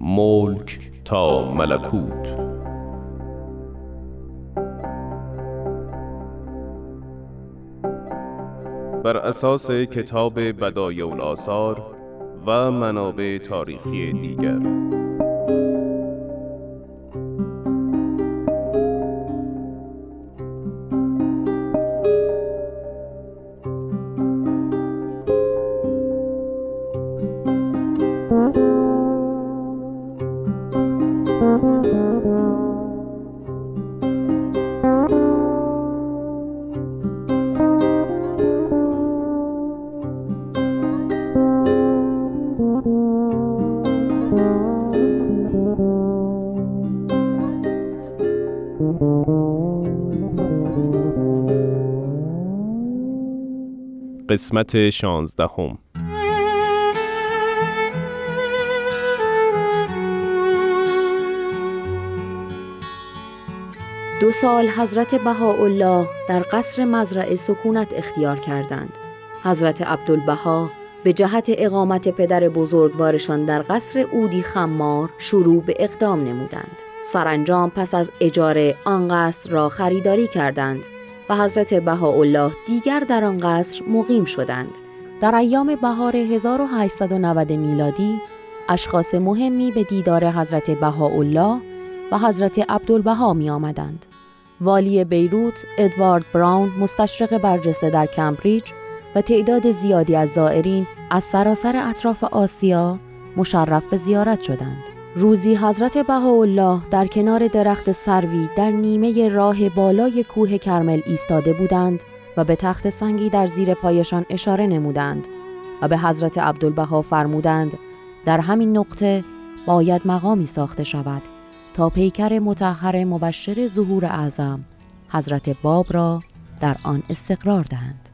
ملک تا ملکوت. بر اساس کتاب بدایع الاثار و منابع تاریخی دیگر. قسمت شانزدهم. دو سال حضرت بهاءالله در قصر مزرعه سکونت اختیار کردند. حضرت عبدالبها به جهت اقامت پدر بزرگوارشان در قصر اودی خمار شروع به اقدام نمودند. سرانجام پس از اجاره آن قصر را خریداری کردند و حضرت بهاءالله دیگر در آن قصر مقیم شدند. در ایام بهار 1890 میلادی اشخاص مهمی به دیدار حضرت بهاءالله و حضرت عبدالبها می آمدند. والی بیروت ادوارد براون مستشرق برجسته در کمبریج و تعداد زیادی از زائرین از سراسر اطراف آسیا مشرف زیارت شدند. روزی حضرت بهاءالله در کنار درخت سروی در نیمه راه بالای کوه کرمل ایستاده بودند و به تخت سنگی در زیر پایشان اشاره نمودند و به حضرت عبدالبها فرمودند در همین نقطه باید مقامی ساخته شود تا پیکر متحر مبشر ظهور اعظم. حضرت باب را در آن استقرار دهند.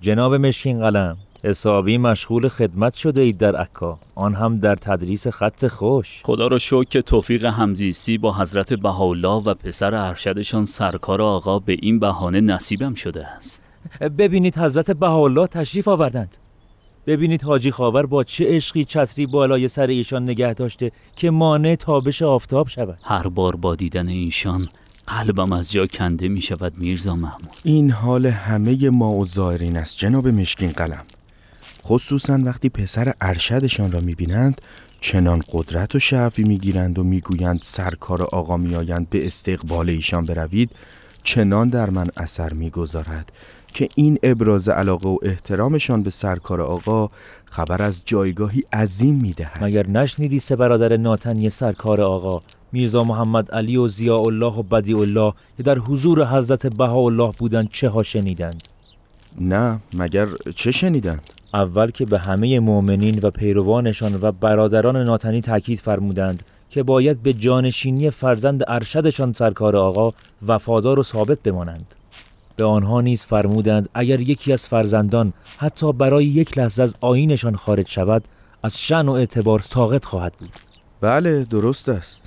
جناب مشکین قلم حسابی مشغول خدمت شده اید در عکا. آن هم در تدریس خط خوش. خدا را شکر که توفیق همزیستی با حضرت بهاءالله و پسر ارشدشان سرکار آقا به این بهانه نصیبم شده است. ببینید حضرت بهاءالله تشریف آوردند. ببینید حاجی خاور با چه عشقی چتری بالای سر ایشان نگه داشته که مانع تابش آفتاب شود. هر بار با دیدن ایشان قلبم از جا کنده می شود میرزا محمود. این حال همه ما و زائرین است جناب مشکین قلم. خصوصا وقتی پسر ارشدشان را می‌بینند چنان قدرت و شعفی می‌گیرند و می‌گویند سرکار آقا میآیند به استقبال ایشان بروید چنان در من اثر می‌گذارد. که این ابراز علاقه و احترامشان به سرکار آقا خبر از جایگاهی عظیم می‌دهد. مگر نشنیدی سه برادر ناتنی سرکار آقا؟ میرزا محمد علی و ضیاء الله و بدی الله که در حضور حضرت بهاءالله بودند چه ها شنیدند؟ نه مگر چه شنیدند؟ اول که به همه مؤمنین و پیروانشان و برادران ناتنی تاکید فرمودند که باید به جانشینی فرزند ارشدشان سرکار آقا وفادار و ثابت بمانند. به آنها نیز فرمودند اگر یکی از فرزندان حتی برای یک لحظه از آینشان خارج شود از شن و اعتبار ساقط خواهد بود. بله درست است.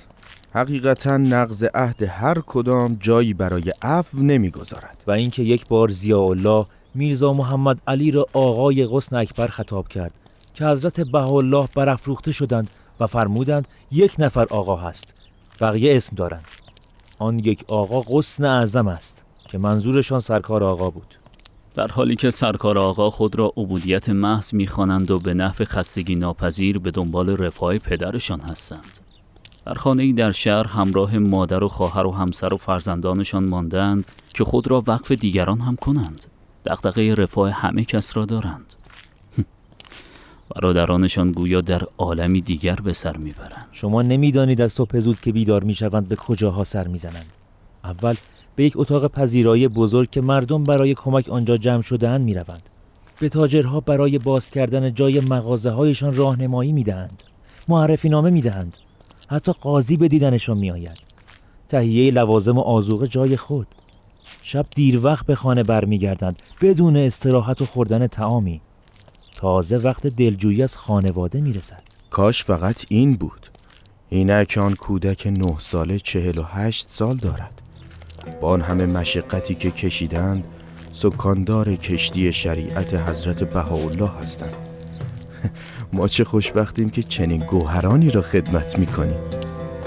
حقیقتا نقض عهد هر کدام جایی برای عفو نمی‌گذارد. و اینکه یک بار ضیاء الله میرزا محمد علی را آقای غصن اکبر خطاب کرد که حضرت بهاءالله برافروخته شدند و فرمودند یک نفر آقا هست. بقیه اسم دارند. آن یک آقا غصن اعظم است. که منظورشان سرکار آقا بود. در حالی که سرکار آقا خود را عبودیت محض می‌خوانند و به نحو خستگی ناپذیر به دنبال رفاه پدرشان هستند. در خانه ای در شهر همراه مادر و خواهر و همسر و فرزندانشان ماندند که خود را وقف دیگران هم کنند. دغدغه رفاه همه کس را دارند. برادرانشان گویا در عالمی دیگر به سر می‌برند. شما نمی‌دانید از صبح زود که بیدار می‌شوند به کجاها سر می‌زنند. اول به یک اتاق پذیرایی بزرگ که مردم برای کمک آنجا جمع شدهاند می‌روند. به تاجرها برای باز کردن جای مغازه هایشان راهنمایی می‌دهند. معرفی نامه می‌دهند. حتی قاضی به دیدنشان میآید. تهیه لوازم و آزوقه جای خود. شب دیر وقت به خانه برمیگردند. بدون استراحت و خوردن تعامی تازه وقت دلجویی از خانواده می‌رسد. کاش فقط این بود. اینک آن کودک نه ساله چهل و هشت سال دارد. با آن همه مشقتی که کشیدند سکاندار کشتی شریعت حضرت بهاءالله هستند. ما چه خوشبختیم که چنین گوهرانی را خدمت می‌کنیم.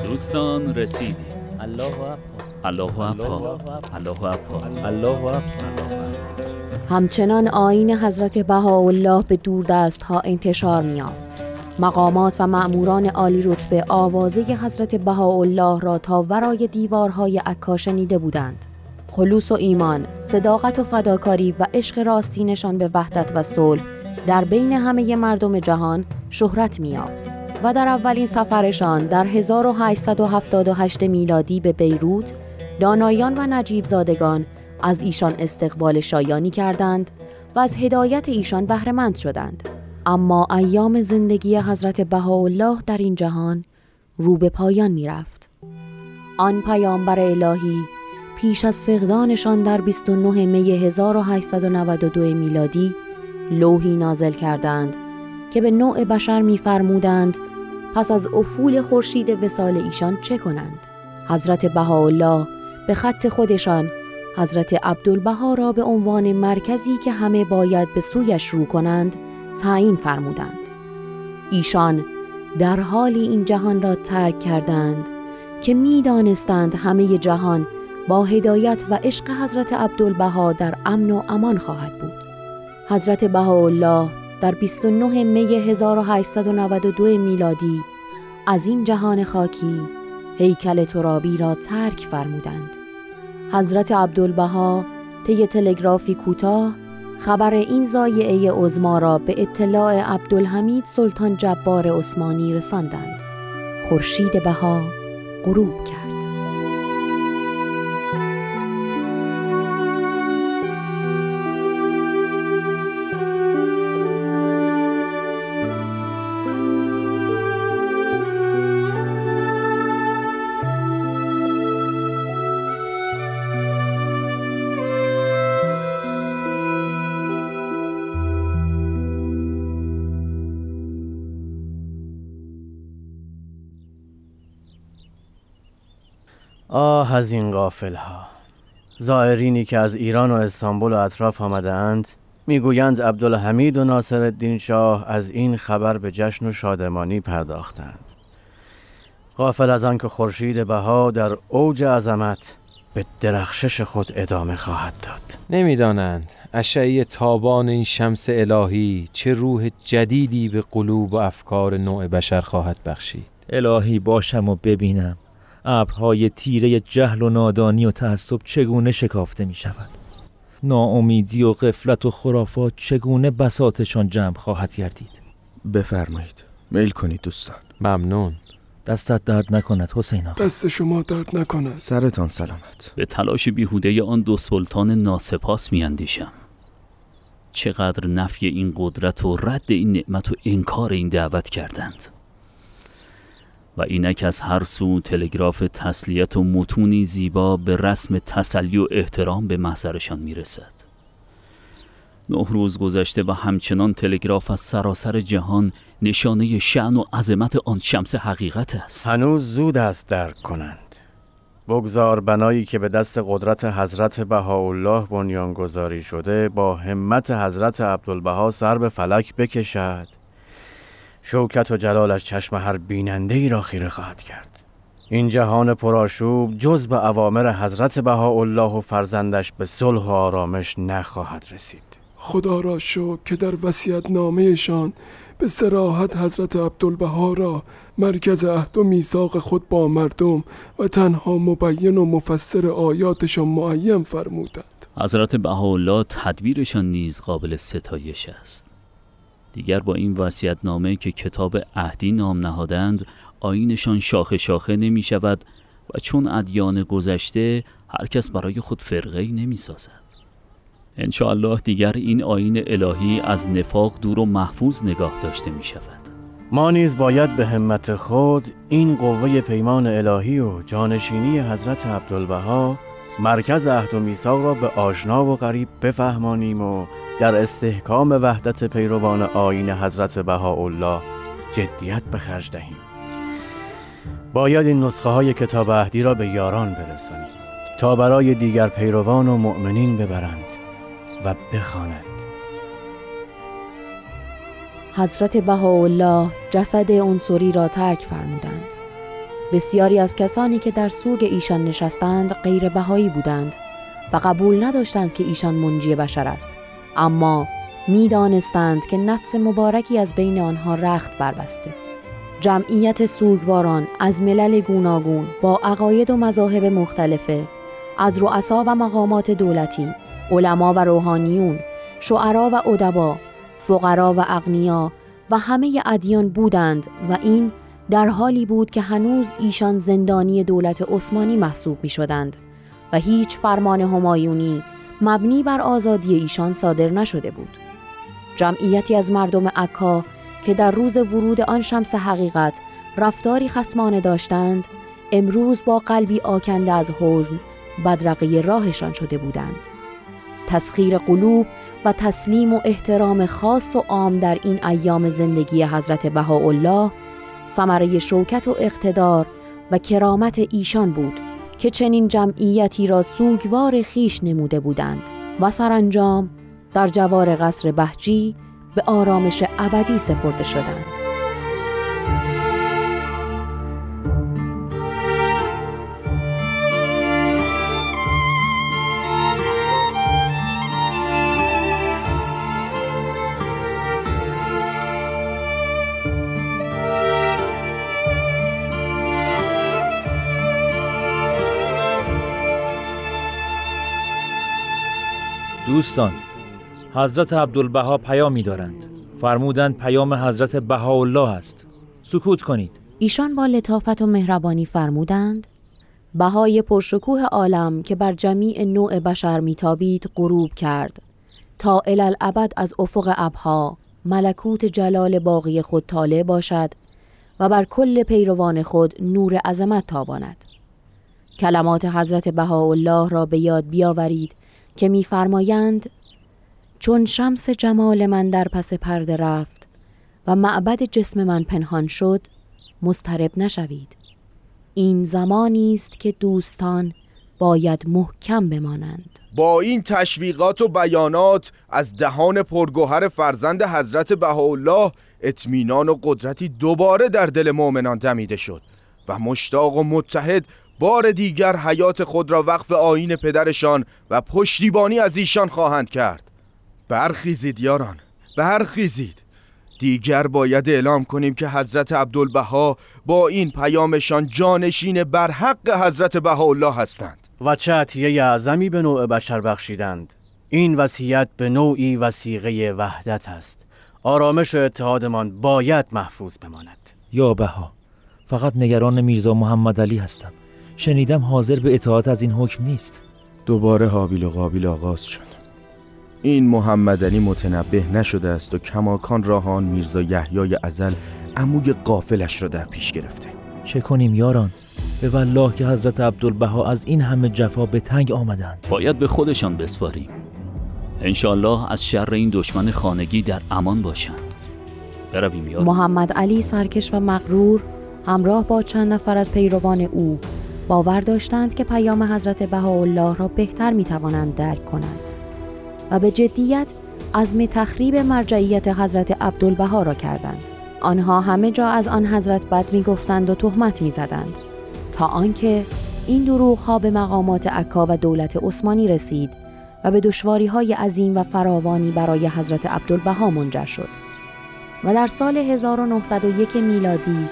دوستان رسیدیم. الله اکبر. الله اکبر. الله اکبر. الله اکبر. همچنان آین حضرت بهاءالله به دوردست ها انتشار میافت. مقامات و مأموران عالی رتبه آوازه حضرت بهاءالله را تا ورای دیوارهای عکا شنیده بودند. خلوص و ایمان، صداقت و فداکاری و عشق راستینشان به وحدت و صلح در بین همه مردم جهان شهرت میافت و در اولین سفرشان در 1878 میلادی به بیروت دانایان و نجیب زادگان از ایشان استقبال شایانی کردند و از هدایت ایشان بهرهمند شدند اما ایام زندگی حضرت بهاءالله در این جهان رو به پایان می رفت. آن پیامبر الهی پیش از فقدانشان در 29 می 1892 میلادی لوحی نازل کردند که به نوع بشر می‌فرمودند پس از افول خورشید وسال ایشان چه کنند حضرت بهاءالله به خط خودشان حضرت عبدالبها را به عنوان مرکزی که همه باید به سویش رو کنند تعیین فرمودند. ایشان در حالی این جهان را ترک کردند که می‌دانستند همه جهان با هدایت و عشق حضرت عبدالبها در امن و امان خواهد بود. حضرت بهاءالله در 29 می 1892 میلادی از این جهان خاکی هیکل ترابی را ترک فرمودند. حضرت عبدالبها طی تلگرافی کوتاه خبر این زایعه عظما را به اطلاع عبدالحمید سلطان جبار عثمانی رساندند. خورشید بها غروب کرد. آه از این غافل ها زائرینی که از ایران و استانبول و اطراف آمده اند می‌گویند عبدالحمید و ناصر الدین شاه از این خبر به جشن و شادمانی پرداختند. غافل از آن که خورشید بها در اوج عظمت به درخشش خود ادامه خواهد داد. نمی‌دانند اشعه تابان این شمس الهی چه روح جدیدی به قلوب و افکار نوع بشر خواهد بخشید. الهی باشم و ببینم. ابرهای تیره جهل و نادانی و تعصب چگونه شکافته می شود ناامیدی و غفلت و خرافات چگونه بساتشان جمع خواهد گردید؟ بفرمایید. میل کنید دوستان. ممنون. دستت درد نکند حسین آقا. دست شما درد نکند. سرتان سلامت. به تلاش بیهوده آن دو سلطان ناسپاس میاندیشم. چقدر نفی این قدرت و رد این نعمت و انکار این دعوت کردند. و اینک از هر سو تلگراف تسلیت و متونی زیبا به رسم تسلی و احترام به محضرشان می‌رسد. نه روز گذشته و همچنان تلگراف از سراسر جهان نشانه شعن و عظمت آن شمس حقیقت است. هنوز زود است درک کنند. بگذار بنایی که به دست قدرت حضرت بهاءالله بنیانگذاری شده با همت حضرت عبدالبها سر به فلک بکشد. شوکت و جلالش چشم هر بیننده ای را خیره خواهد کرد. این جهان پرآشوب جز به اوامر حضرت بهاءالله و فرزندش به صلح و آرامش نخواهد رسید. خدا را شو که در وسیعت نامهشان به سراحت حضرت عبدالبها را مرکز عهد و میثاق خود با مردم و تنها مبین و مفسر آیاتشان معین فرمودند. حضرت بهاءالله تدبیرشان نیز قابل ستایش است. دیگر با این نامه که کتاب عهدی نام نهادند آینشان شاخه شاخه نمی شود و چون ادیان گذشته هر کس برای خود فرقه ای نمی سازد انشاءالله دیگر این آین الهی از نفاق دور و محفوظ نگاه داشته می شود ما نیز باید به همت خود این قوه پیمان الهی و جانشینی حضرت عبدالبها مرکز عهد و میثاق را به آشنا و غریب بفهمانیم و در استحکام وحدت پیروان آین حضرت بهاءالله جدیت به خرج دهیم. باید این نسخه های کتاب عهدی را به یاران برسانیم تا برای دیگر پیروان و مؤمنین ببرند و بخوانند. حضرت بهاءالله جسد عنصری را ترک فرمودند. بسیاری از کسانی که در سوگ ایشان نشستند غیر بهایی بودند و قبول نداشتند که ایشان منجی بشر است. اما می‌دانستند که نفس مبارکی از بین آنها رخت بربسته. جمعیت سوگواران از ملل گوناگون با عقاید و مذاهب مختلفه از رؤسا و مقامات دولتی علما و روحانیون شعرا و ادبا فقرا و اغنیا و همه ادیان بودند و این در حالی بود که هنوز ایشان زندانی دولت عثمانی محسوب می شدند و هیچ فرمان همایونی مبنی بر آزادی ایشان صادر نشده بود. جمعیتی از مردم عکا که در روز ورود آن شمس حقیقت رفتاری خسمانه داشتند امروز با قلبی آکنده از حزن بدرقه راهشان شده بودند تسخیر قلوب و تسلیم و احترام خاص و عام در این ایام زندگی حضرت بهاءالله ثمره شوکت و اقتدار و کرامت ایشان بود که چنین جمعیتی را سوگوار خیش نموده بودند و سرانجام در جوار قصر بهجی به آرامش ابدی سپرده شدند. دوستان حضرت عبدالبها پیامی دارند. فرمودند پیام حضرت بهاءالله است. سکوت کنید. ایشان با لطافت و مهربانی فرمودند بهای پرشکوه عالم که بر جمیع نوع بشر میتابید غروب کرد. تا الالعبد از افق ابها ملکوت جلال باقی خود طالع باشد و بر کل پیروان خود نور عظمت تاباند. کلمات حضرت بهاءالله را به یاد بیاورید که میفرمایند چون شمس جمال من در پس پرده رفت و معبد جسم من پنهان شد مسترب نشوید. این زمانی است که دوستان باید محکم بمانند. با این تشویقات و بیانات از دهان پرگوهر فرزند حضرت بهاءالله اطمینان و قدرتی دوباره در دل مؤمنان دمیده شد و مشتاق و متحد بار دیگر حیات خود را وقف آین پدرشان و پشتیبانی از ایشان خواهند کرد. برخیزید یاران برخیزید. دیگر باید اعلام کنیم که حضرت عبدالبها با این پیامشان جانشین بر حق حضرت بهاءالله هستند. و چه عطیه اعظمی به نوع بشر بخشیدند. این وصیت به نوعی وسیقه وحدت است. آرامش و اتحادمان باید محفوظ بماند. یا بها فقط نگران میرزا محمد علی هستم. شنیدم حاضر به اطاعت از این حکم نیست. دوباره حابیل و قابیل آغاز شد. این محمد علی متنبه نشده است و کماکان راهان میرزا یحیای ازل عموی قافلش را در پیش گرفته. چه کنیم یاران؟ به والله که حضرت عبدالبها از این همه جفا به تنگ آمدند. باید به خودشان بسپاریم. انشالله از شر این دشمن خانگی در امان باشند. برویم یاران. محمد علی سرکش و مغرور همراه با چند نفر از پیروان او. باور داشتند که پیام حضرت بهاءالله را بهتر می‌توانند درک کنند و به جدیت عزم تخریب مرجعیت حضرت عبدالبها را کردند. آنها همه جا از آن حضرت بد می‌گفتند و تهمت می‌زدند. تا آنکه این دروغ ها به مقامات عکا و دولت عثمانی رسید و به دشواری های عظیم و فراوانی برای حضرت عبدالبها منجر شد. و در سال 1901 میلادی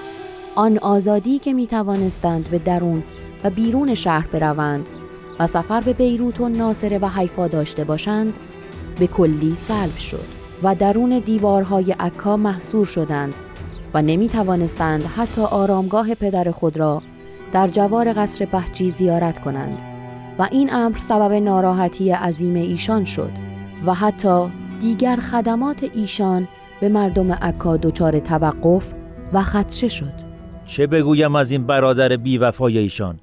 آن آزادی که می توانستند به درون و بیرون شهر بروند و سفر به بیروت و ناصره و حیفا داشته باشند به کلی سلب شد و درون دیوارهای عکا محصور شدند و نمی توانستند حتی آرامگاه پدر خود را در جوار قصر بهجی زیارت کنند و این امر سبب ناراحتی عظیم ایشان شد و حتی دیگر خدمات ایشان به مردم عکا دچار توقف و خدشه شد. چه بگویم از این برادر بیوفای ایشان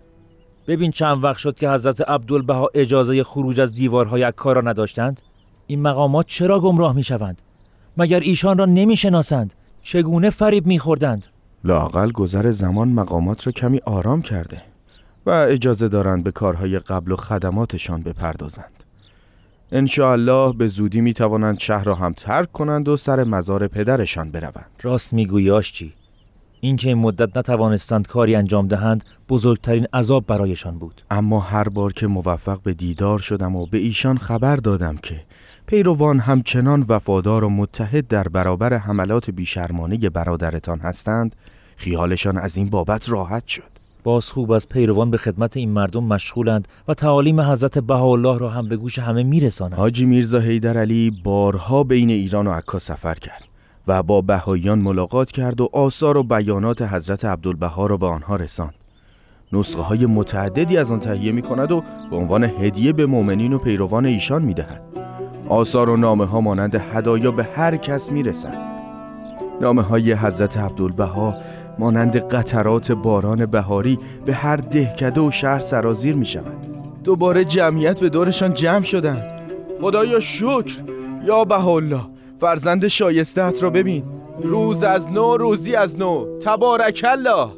ببین چند وقت شد که حضرت عبدالبها اجازه خروج از دیوارهای عکا را نداشتند این مقامات چرا گمراه می شوند؟ مگر ایشان را نمی شناسند؟ چگونه فریب می خوردند؟ لاقل گذر زمان مقامات را کمی آرام کرده و اجازه دارند به کارهای قبل و خدماتشان بپردازند الله به زودی می توانند شهر را هم ترک کنند و سر مزار پدرشان بروند راست می‌گویی چی؟ اینکه این مدت نتوانستند کاری انجام دهند بزرگترین عذاب برایشان بود. اما هر بار که موفق به دیدار شدم و به ایشان خبر دادم که پیروان همچنان وفادار و متحد در برابر حملات بیشرمانه برادرتان هستند خیالشان از این بابت راحت شد. باز خوب از پیروان به خدمت این مردم مشغولند و تعالیم حضرت بهاءالله را هم به گوش همه میرسانند. حاجی میرزا حیدر علی بارها بین ایران و عکا سفر کرد. و با بهاییان ملاقات کرد و آثار و بیانات حضرت عبدالبها را به آنها رساند. نسخه های متعددی از آن تهیه می کند و به عنوان هدیه به مؤمنین و پیروان ایشان می دهد. آثار و نامه ها مانند هدایا به هر کس می رسد. نامه های حضرت عبدالبها مانند قطرات باران بهاری به هر دهکده و شهر سرازیر می شود دوباره جمعیت به دورشان جمع شدند. خدایا شکر. یا الله فرزند شایستهت را ببین. روز از نو روزی از نو. تبارک الله.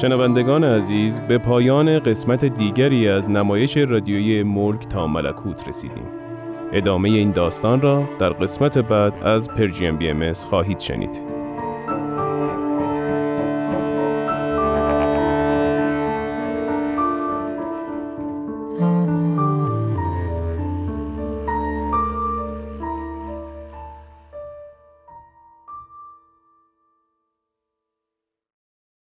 شنوندگان عزیز به پایان قسمت دیگری از نمایش رادیویی ملک تا ملکوت رسیدیم. ادامه این داستان را در قسمت بعد از پرژیم بی ام خواهید شنید.